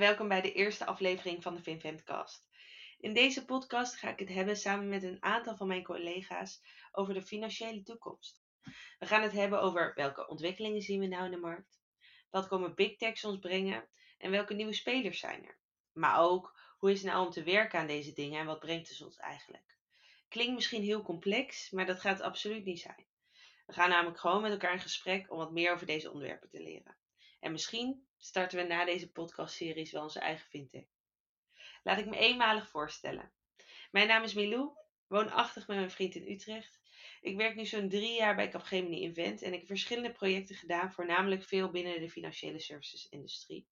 Welkom bij de eerste aflevering van de FinVentcast. In deze podcast ga ik het hebben samen met een aantal van mijn collega's over de financiële toekomst. We gaan het hebben over welke ontwikkelingen zien we nou in de markt, wat komen big techs ons brengen en welke nieuwe spelers zijn er. Maar ook hoe is het nou om te werken aan deze dingen en wat brengt het ons eigenlijk. Klinkt misschien heel complex, maar dat gaat het absoluut niet zijn. We gaan namelijk gewoon met elkaar in gesprek om wat meer over deze onderwerpen te leren. En misschien starten we na deze podcastseries wel onze eigen fintech. Laat ik me eenmalig voorstellen. Mijn naam is Milou, woonachtig met mijn vriend in Utrecht. Ik werk nu zo'n drie jaar bij Capgemini Invent en ik heb verschillende projecten gedaan, voornamelijk veel binnen de financiële services industrie.